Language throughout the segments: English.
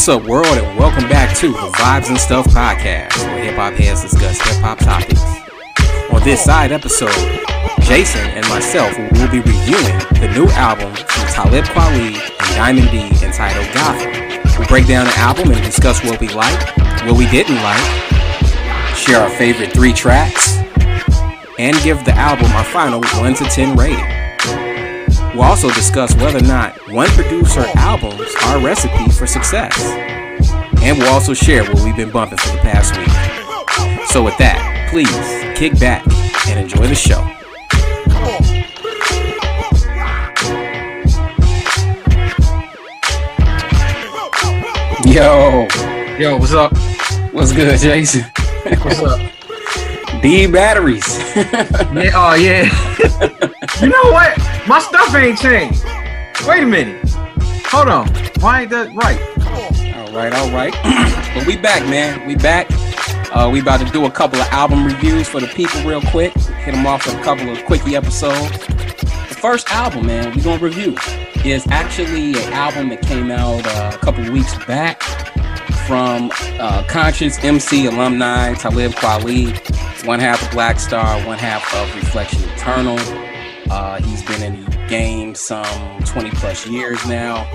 What's up, world, and welcome back to the Vibes and Stuff podcast, where hip hop heads discuss hip hop topics. On this side episode, Jason and myself will be reviewing the new album from Talib Kweli and Diamond D entitled Gotham. We'll break down the album and discuss what we liked, what we didn't like, share our favorite three tracks, and give the album our final 1 to 10 rating. We'll also discuss whether or not one producer albums are a recipe for success. And we'll also share what we've been bumping for the past week. So, with that, please kick back and enjoy the show. Yo, Yo, what's up? what's good, Jason? What's up? D batteries. yeah, oh yeah. you know what? My stuff ain't changed. Wait a minute. Hold on. Why ain't that right? All right, all right. but we back, man. We back. Uh, we about to do a couple of album reviews for the people real quick. Hit them off with a couple of quickie episodes. The first album, man, we gonna review is actually an album that came out uh, a couple weeks back from uh, Conscious MC alumni Talib Kweli, one half of Black Star, one half of Reflection Eternal. Uh, he's been in the game some 20 plus years now,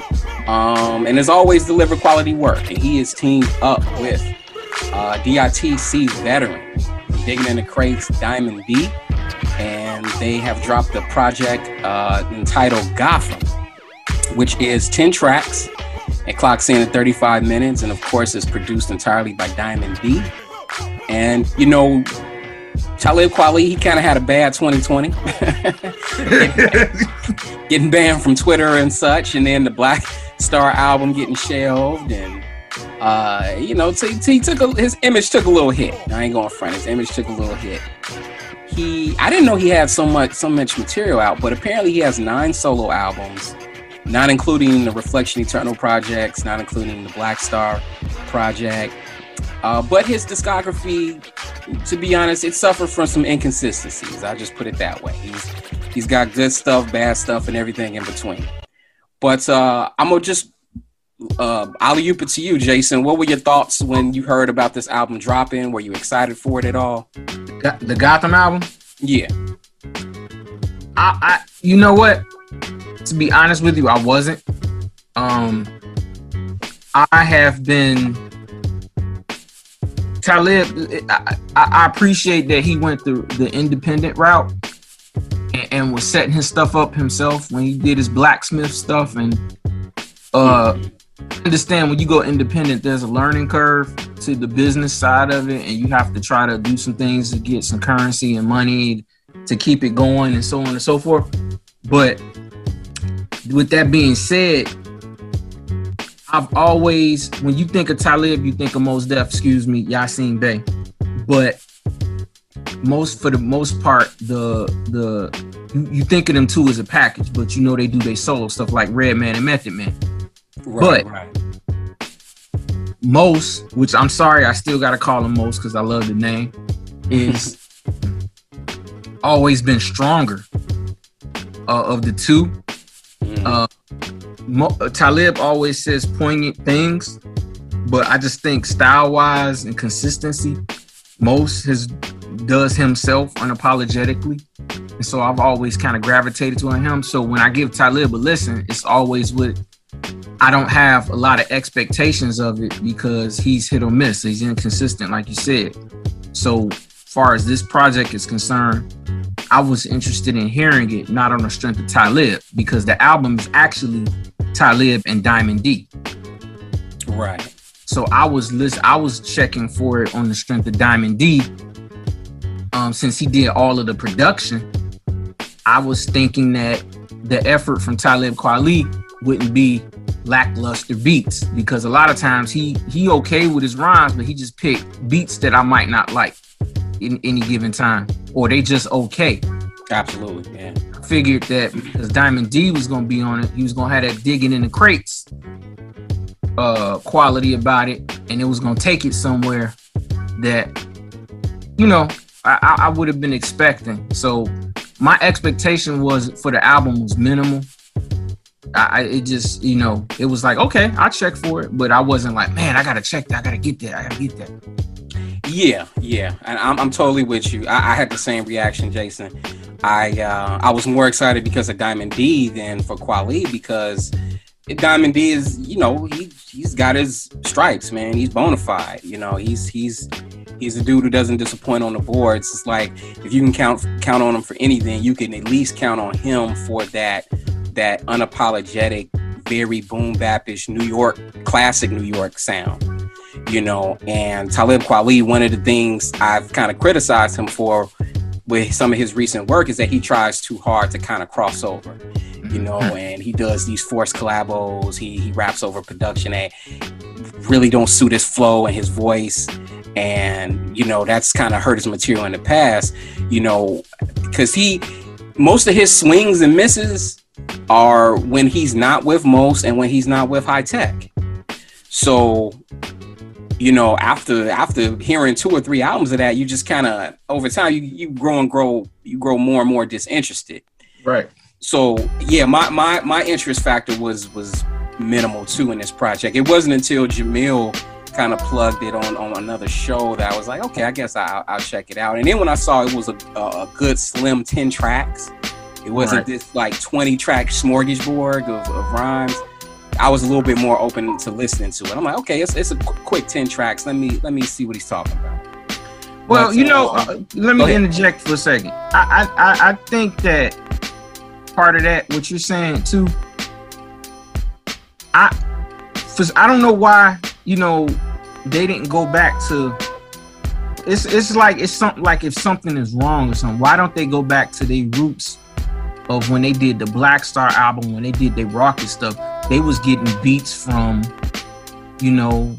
um, and has always delivered quality work. And he is teamed up with uh, DITC veteran, Digging in the Crates, Diamond D, and they have dropped a project uh, entitled Gotham, which is 10 tracks. It clocks in at 35 minutes, and of course, is produced entirely by Diamond D. And you know, Talib Kweli, he kind of had a bad 2020, getting banned from Twitter and such, and then the Black Star album getting shelved, and uh, you know, t- t- he took a, his image took a little hit. I ain't going to front. His image took a little hit. He, I didn't know he had so much so much material out, but apparently he has nine solo albums, not including the Reflection Eternal projects, not including the Black Star project. Uh, but his discography, to be honest, it suffered from some inconsistencies. I just put it that way. He's he's got good stuff, bad stuff, and everything in between. But uh, I'm gonna just uh, alley oop it to you, Jason. What were your thoughts when you heard about this album dropping? Were you excited for it at all? The Gotham album. Yeah. I, I, you know what? To be honest with you, I wasn't. Um, I have been. Talib, I, I appreciate that he went the the independent route and, and was setting his stuff up himself when he did his blacksmith stuff. And uh understand when you go independent there's a learning curve to the business side of it. And you have to try to do some things to get some currency and money to keep it going and so on and so forth. But with that being said i've always when you think of talib you think of Mos Def excuse me Yasiin Bey but Mos for the most part the the you, you think of them two as a package but you know they do their solo stuff like redman and method man Right, But- right. Mos, which I'm sorry, I still gotta call him Mos because I love the name, is always been stronger uh, of the two. Mm. Uh, Mo- uh, Talib always says poignant things, but I just think style wise and consistency, Mos has does himself unapologetically. And so I've always kind of gravitated to him. So when I give Talib a listen, it's always with I don't have a lot of expectations of it because he's hit or miss. He's inconsistent, like you said. So, far as this project is concerned, I was interested in hearing it not on the strength of Talib because the album is actually Talib and Diamond D. right. So I was list I was checking for it on the strength of Diamond D. Um, since he did all of the production, I was thinking that the effort from Talib Kweli wouldn't be lackluster beats because a lot of times he he okay with his rhymes, but he just picked beats that I might not like in any given time, or they just okay. Absolutely, yeah. Figured that because Diamond D was gonna be on it, he was gonna have that digging in the crates uh quality about it, and it was gonna take it somewhere that you know I, I, I would have been expecting. So my expectation was for the album was minimal. I, it just you know it was like okay I check for it, but I wasn't like man I gotta check that I gotta get that I gotta get that. Yeah, yeah, and I'm, I'm totally with you. I, I had the same reaction, Jason. I uh, I was more excited because of Diamond D than for Kweli because Diamond D is you know he he's got his stripes, man. He's bona fide. You know he's he's he's a dude who doesn't disappoint on the boards. It's like if you can count count on him for anything, you can at least count on him for that that unapologetic, very boom bapish New York classic New York sound. You know, and Talib Kweli, one of the things I've kind of criticized him for with some of his recent work is that he tries too hard to kind of cross over you know, mm-hmm. and he does these forced collabos. He he raps over production that really don't suit his flow and his voice, and you know that's kind of hurt his material in the past. You know, because he most of his swings and misses are when he's not with Mos and when he's not with Hi-Tek. So you know, after after hearing two or three albums of that, you just kind of over time you you grow and grow you grow more and more disinterested. Right. So yeah, my my my interest factor was was minimal too in this project. It wasn't until Jamil kind of plugged it on on another show that I was like, okay, I guess I'll, I'll check it out. And then when I saw it was a, a, good slim ten tracks, it wasn't right. this like twenty track smorgasbord of, of rhymes. I was a little bit more open to listening to it. I'm like, okay, it's, it's a quick ten tracks. Let me let me see what he's talking about. Well, you know, uh, let me interject for a second. I, I I think that part of that, what you're saying too. I, cause I don't know why, you know, they didn't go back to. It's it's like it's something like if something is wrong or something. Why don't they go back to their roots of when they did the Black Star album, when they did their Rawkus stuff? They was getting beats from, you know,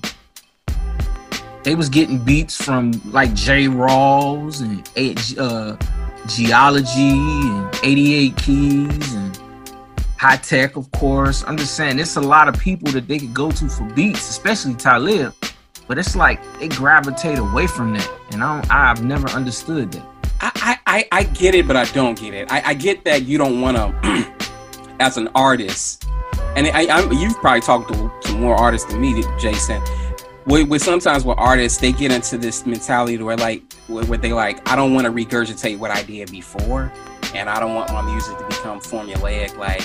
they was getting beats from like J. Rawls and uh, geology and 88 keys and Hi-Tek, of course. I'm just saying, it's a lot of people that they could go to for beats, especially Talib. But it's like they gravitate away from that, and I don't, I've never understood that. I, I, I get it, but I don't get it. I, I get that you don't want to, as an artist, and I, I, you've probably talked to, to more artists than me, Jason with, with sometimes with artists, they get into this mentality where like where they like, I don't want to regurgitate what I did before, and I don't want my music to become formulaic. Like,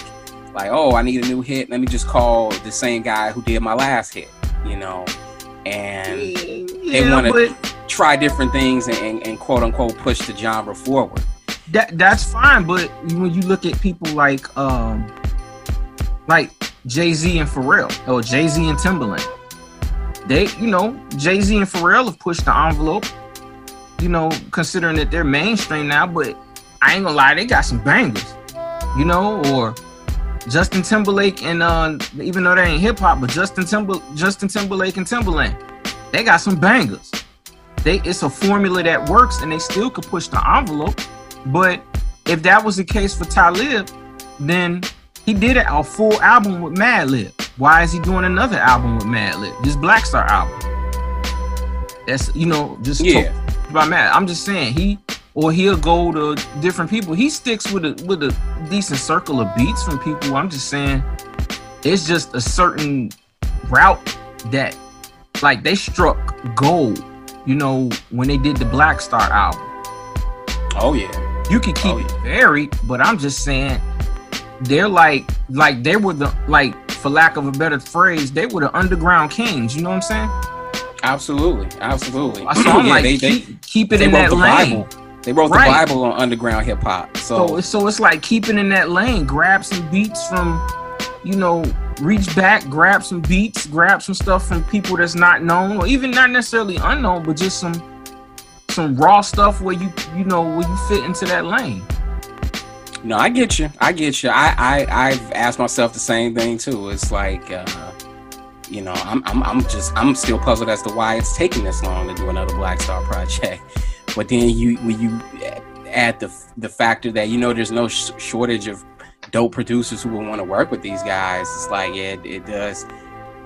like oh, I need a new hit. Let me just call the same guy who did my last hit. You know, and yeah, they want to try different things and, and, and quote unquote push the genre forward. That that's fine, but when you look at people like um like Jay Z and Pharrell or Jay Z and Timbaland. they, you know, Jay Z and Pharrell have pushed the envelope. You know, considering that they're mainstream now, but I ain't gonna lie, they got some bangers. You know, or Justin Timberlake and uh, even though they ain't hip hop, but Justin Timber, Justin Timberlake and Timbaland, they got some bangers. They it's a formula that works, and they still could push the envelope. But if that was the case for Talib, then he did a full album with Madlib. Why is he doing another album with Madlib? This Black Star album. That's you know just yeah. about Mad. I'm just saying he or he'll go to different people. He sticks with a with a decent circle of beats from people. I'm just saying it's just a certain route that like they struck gold. You know when they did the Black Star album. Oh yeah. You can keep oh, yeah. it varied, but I'm just saying they're like like they were the like for lack of a better phrase, they were the underground kings. You know what I'm saying? Absolutely, absolutely. I saw yeah, like they, keep, they, keep it they in that the lane. Bible. They wrote right. the Bible on underground hip hop. So. so so it's like keeping in that lane. Grab some beats from, you know, reach back, grab some beats, grab some stuff from people that's not known, or even not necessarily unknown, but just some some raw stuff where you you know where you fit into that lane. No, I get you. I get you. I, I I've asked myself the same thing too. It's like, uh, you know, I'm, I'm I'm just I'm still puzzled as to why it's taking this long to do another Black Star project. But then you when you add the the factor that you know there's no sh- shortage of dope producers who will want to work with these guys. It's like yeah, it, it does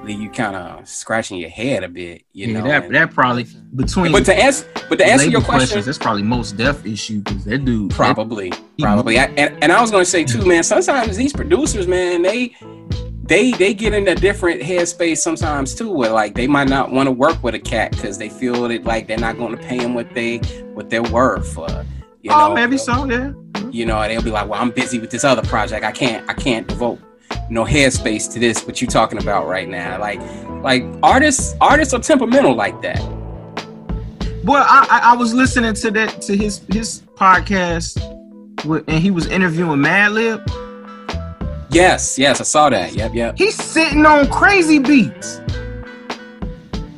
you kind of scratching your head a bit. You yeah, know, that and- that probably between. but to answer, but to answer your question, questions, that's probably Mos Def issue because that dude that- Probably, probably. I, and, and I was gonna say too, man. Sometimes these producers, man, they they they get in a different headspace sometimes too, where like they might not want to work with a cat because they feel that like they're not going to pay them what they what they're worth. Uh, you oh, know, maybe so. Yeah. You know, they'll be like, "Well, I'm busy with this other project. I can't I can't devote no headspace to this." What you're talking about right now? Like like artists artists are temperamental like that. Well, I, I was listening to that to his his podcast, with, and he was interviewing Madlib. Yes, yes, I saw that. Yep, yep. He's sitting on crazy beats.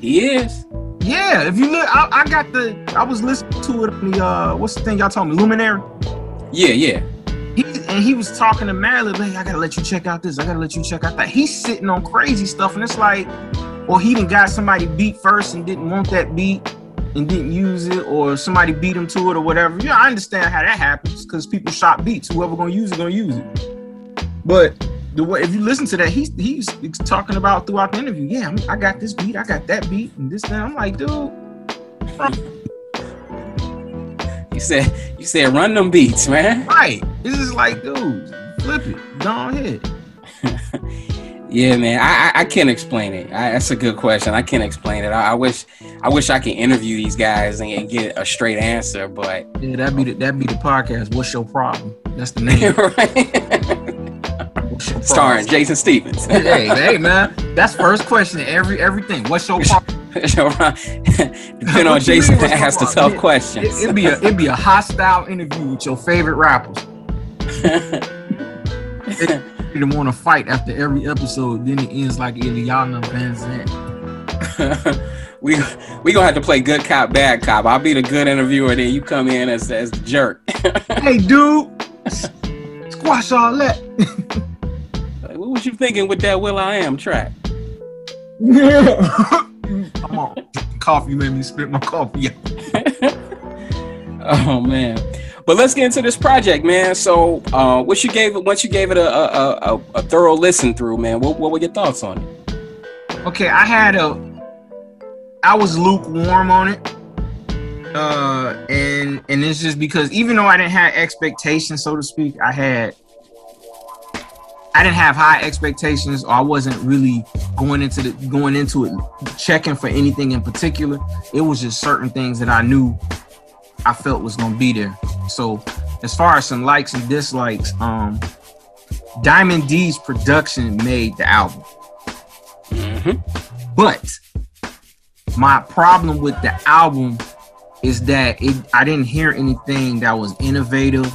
He is. Yeah, if you look, I, I got the. I was listening to it on the. uh What's the thing y'all told me? Luminary. Yeah, yeah. And he was talking to Marilyn, Hey, I gotta let you check out this. I gotta let you check out that. He's sitting on crazy stuff, and it's like, or he didn't got somebody beat first and didn't want that beat and didn't use it, or somebody beat him to it or whatever. Yeah, I understand how that happens because people shop beats. Whoever gonna use it, gonna use it. But the way if you listen to that, he's he's talking about throughout the interview. Yeah, I, mean, I got this beat, I got that beat, and this. That. I'm like, dude. You said you said run them beats, man. Right. This is like, dude, flip it. Go ahead. Yeah, man. I I, I can't explain it. I, that's a good question. I can't explain it. I, I wish I wish I could interview these guys and, and get a straight answer, but Yeah, that be the that be the podcast. What's your problem? That's the name. Starring? Jason Stevens. hey, hey, man. That's first question. Every everything. What's your problem? Depending on Jason to ask the tough questions. It, it'd be a it'd be a hostile interview with your favorite rappers. You don't want to fight after every episode. Then it ends like Ileana Van we we gonna have to play good cop, bad cop. I'll be the good interviewer, then you come in as as the jerk. hey, dude. Squash all that. what was you thinking with that Will I Am track? Come on. Coffee made me spit my coffee out. Oh man. But let's get into this project, man. So, uh, what you gave it once you gave it a a, a, a thorough listen through, man. What, what were your thoughts on it? Okay, I had a I was lukewarm on it. Uh and and it's just because even though I didn't have expectations, so to speak, I had I didn't have high expectations or I wasn't really going into the going into it checking for anything in particular. It was just certain things that I knew I felt was gonna be there. So as far as some likes and dislikes, um Diamond D's production made the album. Mm-hmm. But my problem with the album is that it I didn't hear anything that was innovative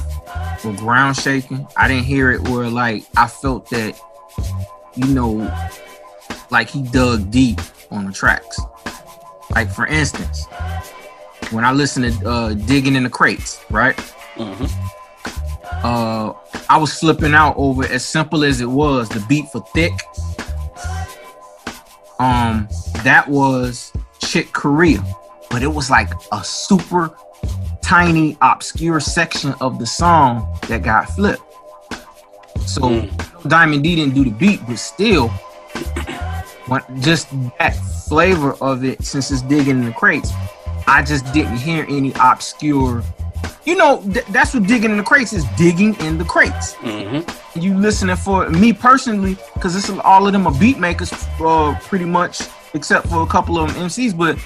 or ground shaking. I didn't hear it where like I felt that, you know, like he dug deep on the tracks. Like for instance, when I listen to uh digging in the crates, right? Mm-hmm. uh I was flipping out over as simple as it was the beat for thick. Um, that was Chick Corea, but it was like a super tiny obscure section of the song that got flipped. So Mm. Diamond D didn't do the beat, but still, just that flavor of it, since it's digging in the crates, I just didn't hear any obscure. You know, th- that's what digging in the crates is digging in the crates. Mm-hmm. You listening for me personally, because this is all of them are beat makers, uh, pretty much, except for a couple of them MCs, but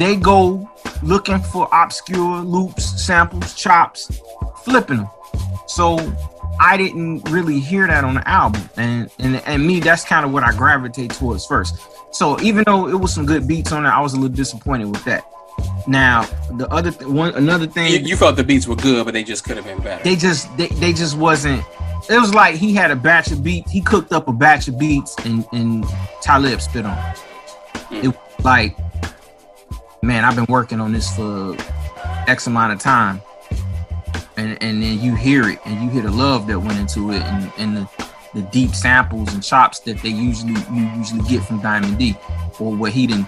they go looking for obscure loops, samples, chops, flipping them. So I didn't really hear that on the album, and and and me, that's kind of what I gravitate towards first. So even though it was some good beats on it, I was a little disappointed with that. Now the other th- one, another thing, You, you felt the beats were good, but they just could have been better. they just they, they just wasn't. It was like he had a batch of beats. He cooked up a batch of beats, and and Talib spit on. It, it mm. like, man, I've been working on this for X amount of time, and and then you hear it, and you hear the love that went into it, and and the the deep samples and chops that they usually you usually get from Diamond D, or where he done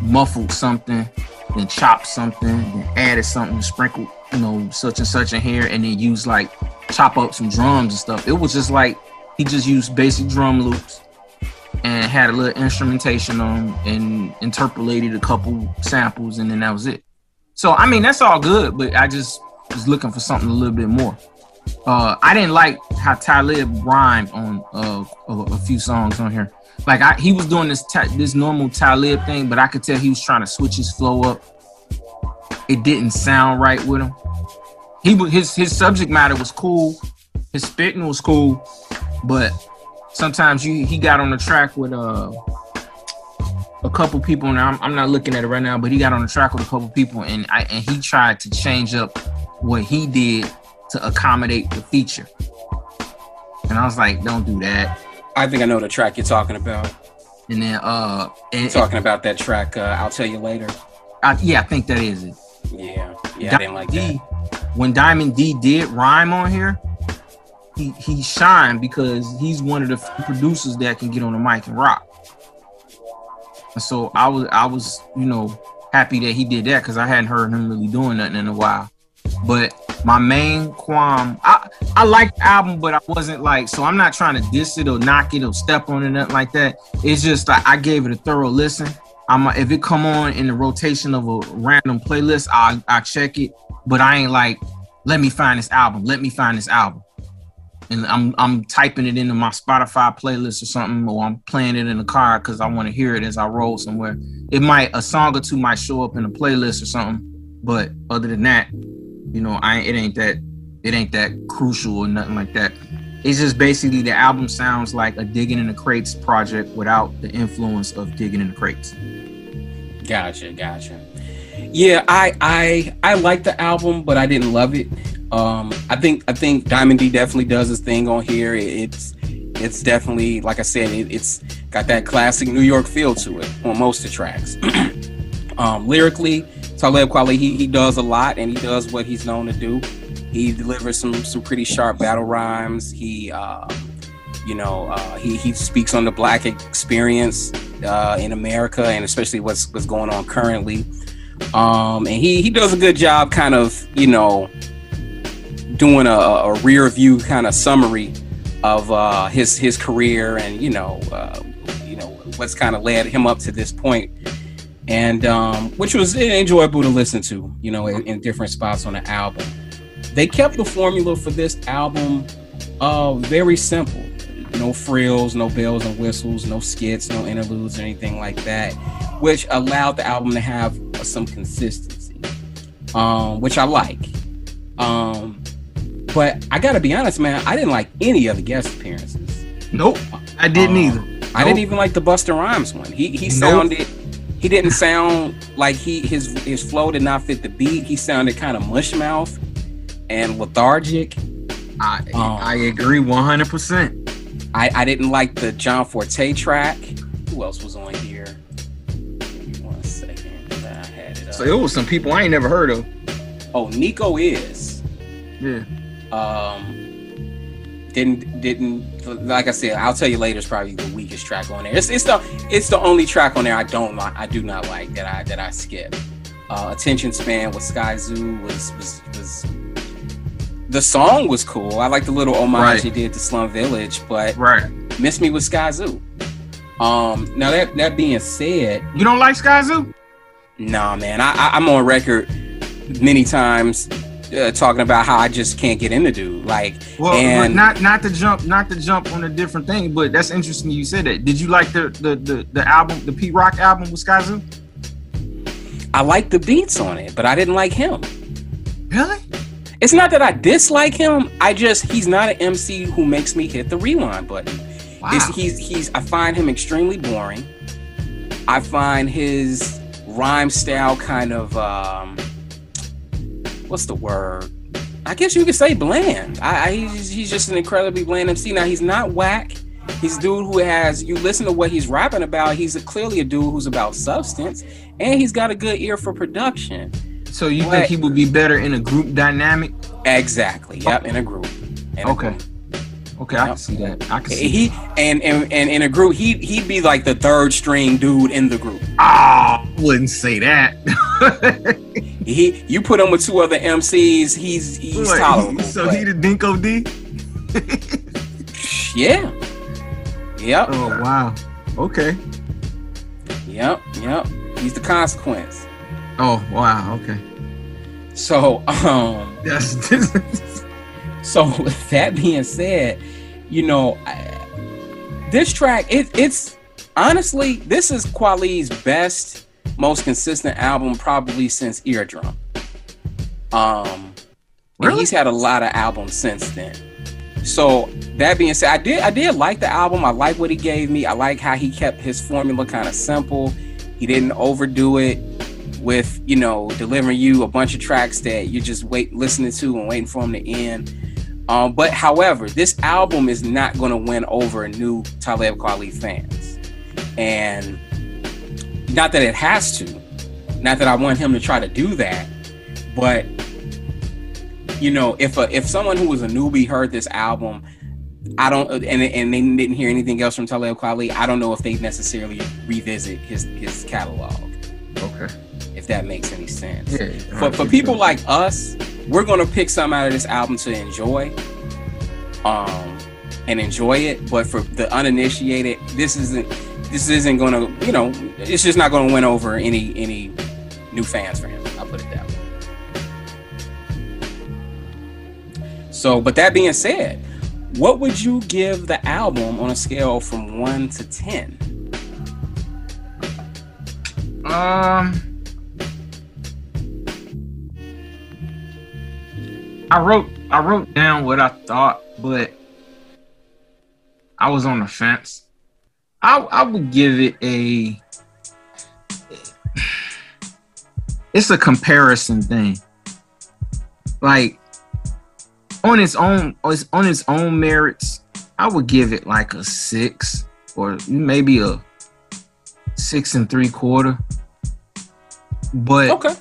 muffled something, then chopped something, then added something, sprinkled you know such and such in here, and then used like chop up some drums and stuff. It was just like he just used basic drum loops, and had a little instrumentation on and interpolated a couple samples and then that was it. So I mean that's all good, but I just was looking for something a little bit more. Uh, I didn't like how Talib rhymed on uh, a, a, few songs on here. Like I, he was doing this ta- this normal Talib thing, but I could tell he was trying to switch his flow up. It didn't sound right with him. He his his subject matter was cool, his spitting was cool, but sometimes you he got on the track with uh a couple people now I'm, I'm, not looking at it right now but he got on the track with a couple people and I and he tried to change up what he did to accommodate the feature. And I was like don't do that. I think I know the track you're talking about. And then uh and, talking about that track uh, I'll tell you later. I, yeah I think that is it. Yeah yeah Diamond I didn't like D, that when Diamond D did rhyme on here he he shined because he's one of the producers that can get on the mic and rock. And so I was I was you know happy that he did that because I hadn't heard him really doing nothing in a while. But my main qualm, I I liked the album, but I wasn't like so. I'm not trying to diss it or knock it or step on it nothing like that. It's just like I gave it a thorough listen. I'm if it come on in the rotation of a random playlist, I I check it. But I ain't like let me find this album. Let me find this album and I'm I'm typing it into my Spotify playlist or something, or I'm playing it in the car because I want to hear it as I roll somewhere. It might a song or two might show up in a playlist or something, but other than that, you know, I it ain't that it ain't that crucial or nothing like that. It's just basically the album sounds like a digging in the crates project without the influence of digging in the crates. Gotcha, gotcha. Yeah, I I I like the album, but I didn't love it. Um, I think I think Diamond D definitely does his thing on here. It's it's definitely like I said, it, it's got that classic New York feel to it on most of the tracks. um, lyrically, Talib Kweli he, he does a lot and he does what he's known to do. He delivers some some pretty sharp battle rhymes. He uh, you know uh, he he speaks on the black experience uh, in America and especially what's what's going on currently. Um, and he he does a good job, kind of you know doing a, a rear view kind of summary of uh, his his career and you know uh, you know what's kind of led him up to this point. And um, which was enjoyable to listen to you know in, in, different spots on the album. They kept the formula for this album uh, very simple. No frills no bells and whistles no skits no interludes or anything like that which allowed the album to have some consistency um, which i like. Um, but I gotta be honest, man, I didn't like any of the guest appearances. Nope, I didn't um, either. Nope. I didn't even like the Busta Rhymes one. He he sounded nope. he didn't sound like he his his flow did not fit the beat. He sounded kind of mush mouth and lethargic. I um, I agree one hundred percent. I I didn't like the John Forte track. Who else was on here? one second. I had it. Up. So it was some people I ain't never heard of. Oh, Niko Is. Yeah. Um, didn't didn't like I said. I'll tell you later. It's probably the weakest track on there. It's, it's the it's the only track on there I don't like. I do not like that I that I skip. Uh, Attention span with Skyzoo was was was the song was cool. I like the little homage right. he did to Slum Village, but right. Miss Me with Skyzoo. Um, now that that being said, you don't like Skyzoo? Nah, man. I, I I'm on record many times uh, talking about how I just can't get into dude. Like, well, and not not to jump, not to jump on a different thing, but that's interesting. You said that. Did you like the the the, the album, the Pete Rock album with Skyzoo? I like the beats on it, but I didn't like him. Really? It's not that I dislike him. I just he's not an MC who makes me hit the rewind button. Wow. It's, he's he's I find him extremely boring. I find his rhyme style kind of um what's the word? I guess you could say bland. I, I he's, he's just an incredibly bland MC. Now he's not whack. He's a dude who has you listen to what he's rapping about. He's a, clearly a dude who's about substance, and he's got a good ear for production. So you but, think he would be better in a group dynamic? Exactly. Yep, in a group. In okay. A group. Okay, I can see that. I can see he that. and and and in a group, he he'd be like the third string dude in the group. Ah, wouldn't say that. he you put him with two other MCs, he's he's what, tolerable. So but. he the Dinco D. yeah. Yep. Oh wow. Okay. Yep, yep. He's the consequence. Oh wow. Okay. So, um, Yes. so with that being said, you know, I, this track, it, it's honestly, this is Kweli's best, most consistent album probably since Eardrum. Um, Really? he's had a lot of albums since then. So that being said, I did I did like the album. I like what he gave me. I like how he kept his formula kind of simple. He didn't overdo it with you know delivering you a bunch of tracks that you're just wait listening to and waiting for them to end. Um, but however, this album is not going to win over new Talib Kweli fans, and not that it has to, not that I want him to try to do that, but you know, if a, if someone who was a newbie heard this album, I don't, and and they didn't hear anything else from Talib Kweli, I don't know if they necessarily revisit his his catalog, okay. if that makes any sense. Yeah. For for people like us, we're gonna pick something out of this album to enjoy, um, and enjoy it. But for the uninitiated, this isn't this isn't gonna, you know, it's just not gonna win over any any new fans for him. I'll put it that way. So, but that being said, what would you give the album on a scale from one to ten? Um, I wrote I wrote down what I thought, but I was on the fence. I I would give it a. It's a comparison thing. Like on its own, on its own merits, I would give it like a six or maybe a six and three quarter. But Okay.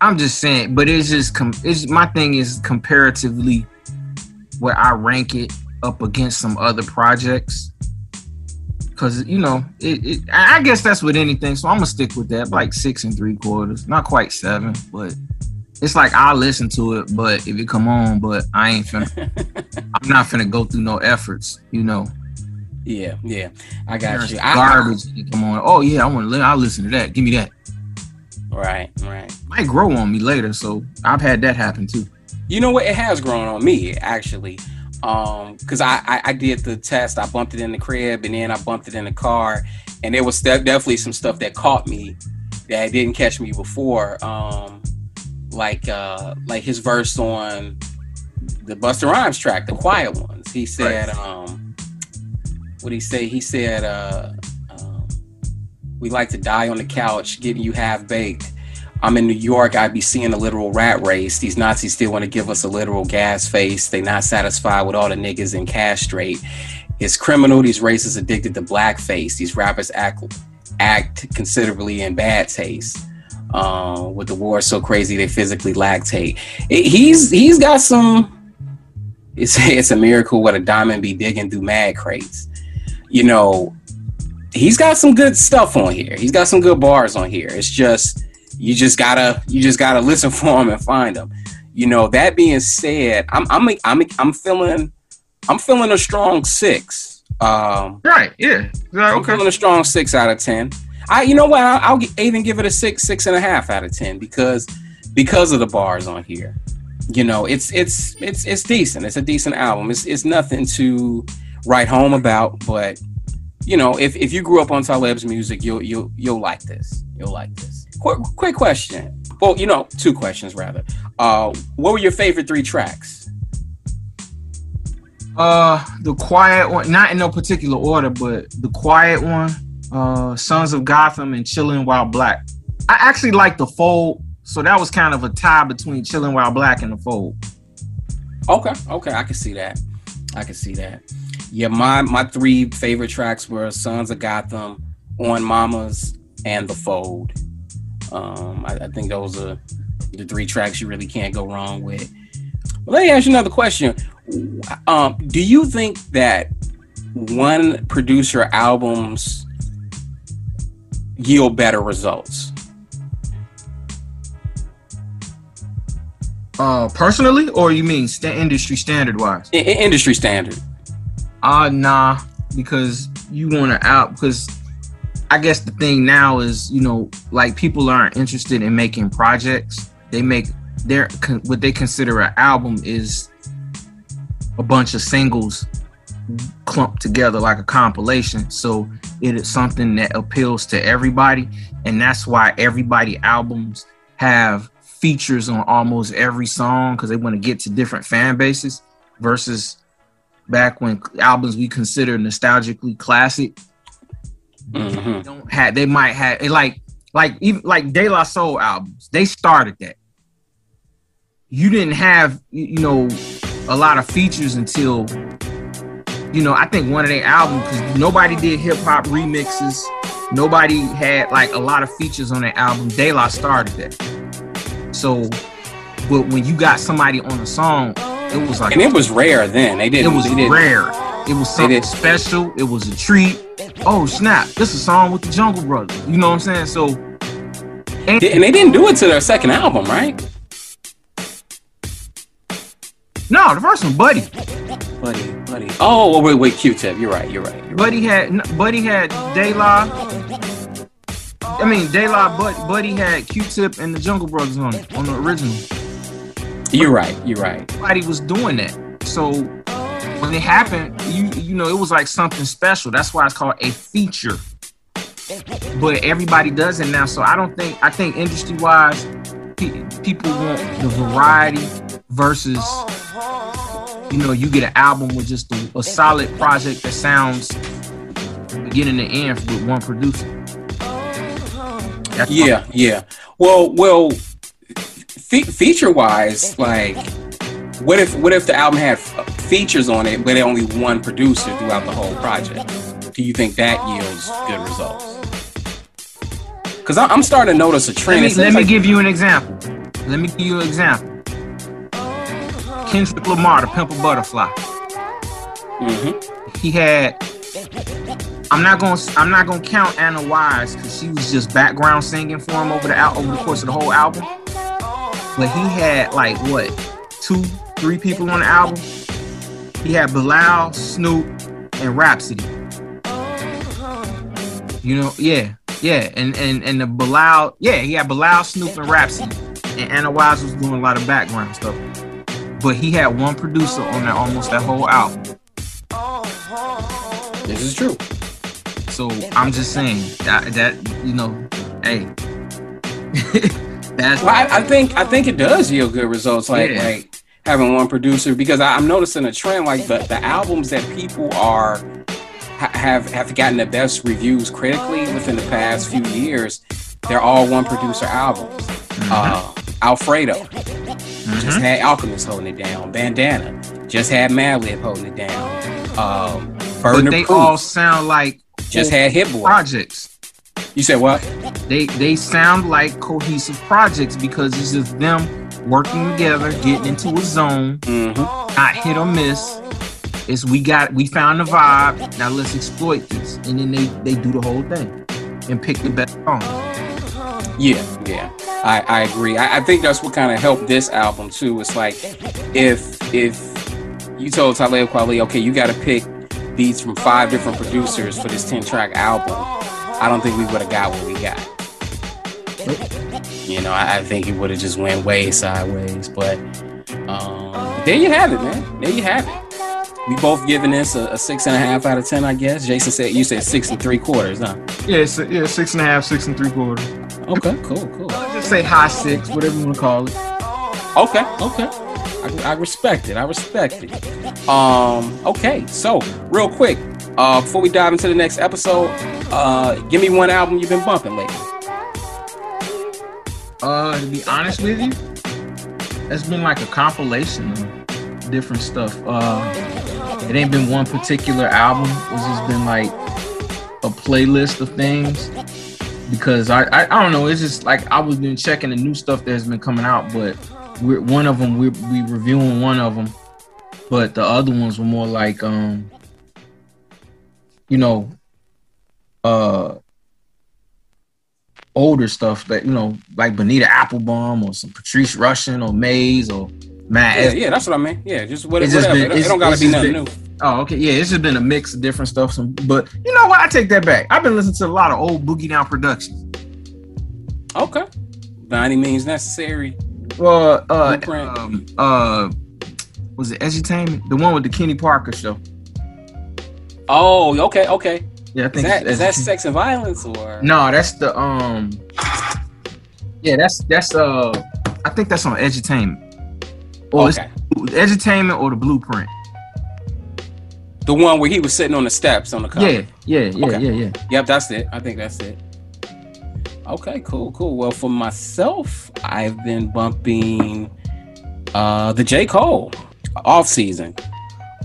I'm just saying, but it's just com- it's my thing is comparatively where I rank it up against some other projects. Cause you know, it, it I I guess that's with anything. So I'm gonna stick with that, like six and three quarters, not quite seven, but it's like I listen to it, but if it come on, but I ain't finna, I'm not finna go through no efforts, you know. Yeah, yeah, I got There's you. Garbage. it come on. Oh yeah, I want to. I'll listen to that. Give me that. right, right. Might grow on me later, so I've had that happen too. You know what? It has grown on me actually, um, because I, I I did the test. I bumped it in the crib, and then I bumped it in the car, and there was de- definitely some stuff that caught me that didn't catch me before. Um, like uh, like his verse on the Busta Rhymes track, the Quiet Ones. He said, um, what he say? He said, uh, um, "We like to die on the couch, getting you half baked." I'm in New York, I'd be seeing a literal rat race. These Nazis still want to give us a literal gas face. They not satisfied with all the niggas in castrate. It's criminal. These racists addicted to blackface. These rappers act act considerably in bad taste. Uh, with the war so crazy, they physically lactate. It- he's he's got some. It's it's a miracle what a diamond be digging through mad crates. You know, he's got some good stuff on here. He's got some good bars on here. It's just you just gotta you just gotta listen for them and find them. You know, that being said, I'm I'm I'm I'm feeling I'm feeling a strong six. Um, Right. Yeah. I'm feeling a strong six out of ten. I you know what I'll, I'll even give it a six six and a half out of ten because because of the bars on here. You know, it's it's it's it's decent. It's a decent album. It's it's nothing to write home about, but you know, if, if you grew up on Talib's music, you'll you'll you'll like this. You'll like this. Quick quick question. Well, you know, two questions rather. Uh, what were your favorite three tracks? Uh, the quiet one, not in no particular order, but the quiet one, uh, Sons of Gotham and Chilling While Black. I actually like the Fold, so that was kind of a tie between Chilling While Black and the Fold. Okay, okay, I can see that. I can see that. Yeah, my my three favorite tracks were Sons of Gotham, On Mamas, and The Fold. Um, I, I think those are the three tracks you really can't go wrong with. Well, let me ask you another question. Um, do you think that one producer albums yield better results? Uh, personally, or you mean sta industry standard wise? I- industry standard. Uh, nah, because you want to out because I guess the thing now is you know like people aren't interested in making projects. They make their what they consider an album is a bunch of singles clumped together like a compilation. So it is something that appeals to everybody, and that's why everybody albums have features on almost every song because they want to get to different fan bases versus back when albums we consider nostalgically classic mm-hmm. don't have they might have like like even like De La Soul albums they started that you didn't have you know a lot of features until you know I think one of their albums because nobody did hip hop remixes nobody had like a lot of features on that album De La started that so but when you got somebody on a song it was like, and it was rare then. They didn't. It was didn't, rare. It was something special. It was a treat. Oh snap! This is a song with the Jungle Brothers. You know what I'm saying? So, and, and they didn't do it to their second album, right? No, the first one, Buddy. Buddy, Buddy. Oh, wait, wait, Q-Tip. You're right. You're right. You're Buddy right. had Buddy had De La. I mean, De La, but Buddy had Q-Tip and the Jungle Brothers on it on the original. You're right. You're right. Nobody was doing that. So when it happened, you you know, it was like something special. That's why it's called a feature. But everybody does it now. So I don't think I think industry wise, pe- people want the variety versus you know you get an album with just a, a solid project that sounds beginning to end with one producer. That's yeah, yeah. Well, well, fe- feature wise, like, what if what if the album had features on it, but only one producer throughout the whole project? Do you think that yields good results? Because I'm starting to notice a trend. Let me, let me like- give you an example. Let me give you an example. Kendrick Lamar, the Pimp a Butterfly. Mm-hmm. He had. I'm not gonna. I'm not gonna count Anna Wise because she was just background singing for him over the over the course of the whole album but he had like what two, three people on the album. He had Bilal, Snoop, and Rapsody. You know, yeah, yeah, and and and the Bilal, yeah, he had Bilal, Snoop, and Rapsody, and Anna Wise was doing a lot of background stuff. But he had one producer on that almost that whole album. This is true. So I'm just saying that, that you know, hey. That's well, I, I, think I think it does yield good results. Like yeah. like having one producer because I, am noticing a trend. Like the, the albums that people are ha, have have gotten the best reviews critically within the past few years, they're all one producer albums. Mm-hmm. Uh, Alfredo mm-hmm. just had Alchemist holding it down. Bandana just had Madlib holding it down. Um, but they Proof all sound like just had Hit Boy projects. You said what? They they sound like cohesive projects because it's just them working together, getting into a zone, mm-hmm. not hit or miss. It's we got we found the vibe. Now let's exploit this, and then they they do the whole thing and pick the best song. Yeah, yeah, I I agree. I, I think that's what kind of helped this album too. It's like if if you told Talib Kweli, okay, you got to pick beats from five different producers for this ten track album I don't think we would have got what we got. You know, I, I think it would have just went way sideways. But um, there you have it, man. There you have it. We both giving this a, a, six and a half out of ten, I guess. Jason said you said six and three quarters, huh? Yeah, so, yeah, six and a half, six and three quarters. Okay, cool, cool. I'll just say high six, whatever you want to call it. Okay, okay. I, I respect it. I respect it. Um, okay, so real quick, uh, before we dive into the next episode, uh, give me one album you've been bumping lately. Uh, to be honest with you, it's been like a compilation of different stuff. Uh, it ain't been one particular album. It's just been like a playlist of things because I, I, I don't know. It's just like I was been checking the new stuff that's been coming out, but we're one of them. We're we reviewing one of them, but the other ones were more like um you know, uh, older stuff that you know, like Bonita Applebum or some Patrice Rushen or Maze or Matt. Yeah, yeah, that's what I mean. Yeah, just what, It's just whatever. been- it, don't gotta be nothing been- new. Oh, okay. Yeah, it's just been a mix of different stuff. Some, but you know what? I take that back. I've been listening to a lot of old Boogie Down productions. Okay. By any means necessary. Well, uh, Blueprint. um, uh, was it Edutainment? The one with the Kenny Parker show. Oh, okay, okay. Yeah, I Is think that it's is that sex and violence or No, that's the um. Yeah, that's that's uh. I think that's on Edutainment. Or okay. it's Edutainment or the Blueprint. The one where he was sitting on the steps on the cover. Yeah, yeah, yeah, Okay. yeah, yeah. Yep, that's it. I think that's it. Okay, cool, cool. Well, for myself, I've been bumping uh the J. Cole off season.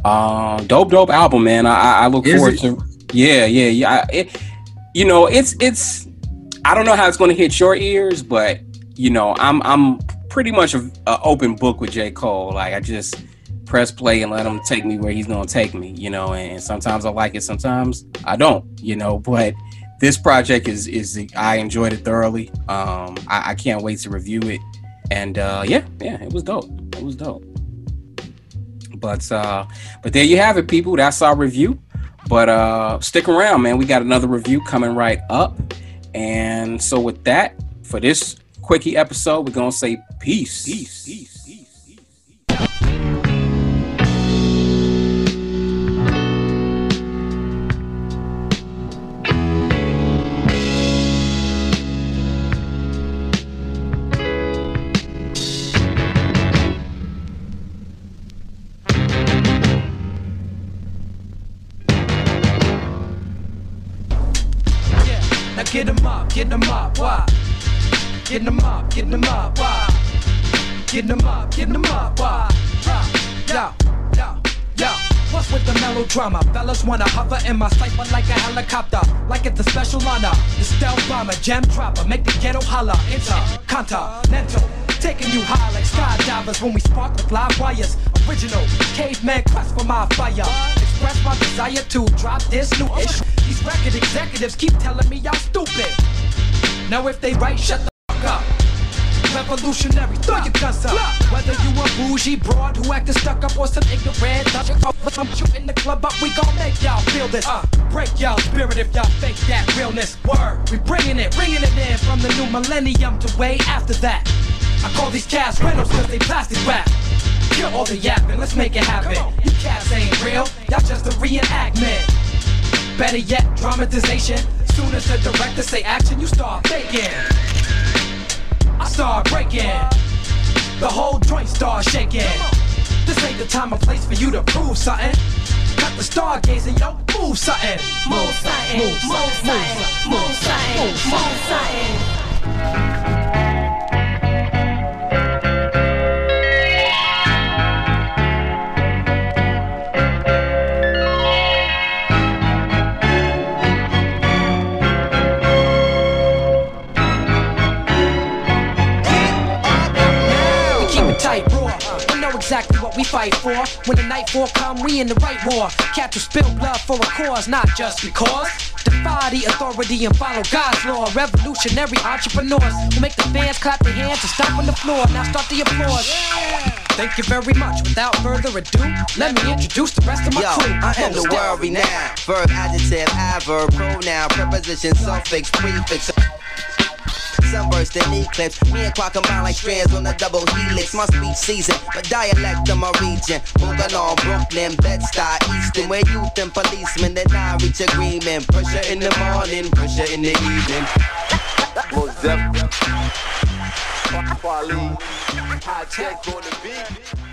Uh, dope, dope album, man. I, I- I look Is forward it? to. Yeah, yeah, yeah. It, you know, it's it's. I don't know how it's going to hit your ears, but you know, I'm I'm pretty much an open book with J. Cole. Like I just press play and let him take me where he's going to take me. You know, and, sometimes I like it, sometimes I don't. You know, but this project is is I enjoyed it thoroughly. Um, I, I can't wait to review it, and uh, yeah, yeah, it was dope. It was dope. But uh, but there you have it, people. That's our review. But uh, stick around, man. We got another review coming right up. And so with that, for this quickie episode, we're gonna say peace. Peace. Peace. Peace. peace. Them up, get them up, why? Get them up, get them up, why? Yo, yo, yo. What's with the melodrama? Fellas wanna hover in my cipher like a helicopter, like it's a special honor. The stealth bomber, gem dropper, make the ghetto holler. Intercontinental, taking you high like skydivers when we spark with live wires. Original caveman quest for my fire. Express my desire to drop this new ish. These record executives keep telling me y'all stupid. Now if they right, shut the. Revolutionary, throw your guns up. Whether you a bougie broad who acting stuck up or some ignorant I'm shooting the club up, we gon' make y'all feel this. Uh, break y'all spirit if y'all fake that realness. Word, we bringing it, bringing it in from the new millennium to way after that. I call these cats rentals cause they plastic wrap. Kill all the yapping, let's make it happen. You cats ain't real, y'all just a reenactment. Better yet, dramatization. Soon as the director say action, you start faking. I start breaking. The whole joint start shaking. This ain't the time or place for you to prove something. Cut the stargazing, yo, move something. Move something, move something, move something, move something. We fight for. When the nightfall come, we in the right war. Cats who spill blood for a cause, not just because. Defy the authority and follow God's law. Revolutionary entrepreneurs who make the fans clap their hands and stomp on the floor. Now start the applause. Thank you very much. Without further ado, let me introduce the rest of my Yo, crew. I am the world renowned. Verb, adjective, adverb, pronoun, preposition, suffix, prefix. Sunburst and eclipse. Me and Quack combine like strands on a double helix. My speech season, but dialect of my region. On Brooklyn, Bed-Stuy, Easton, where youth and policemen then I reach agreement. Pressure in the morning, pressure in the evening. Most definitely. Hi-Tek on the beat.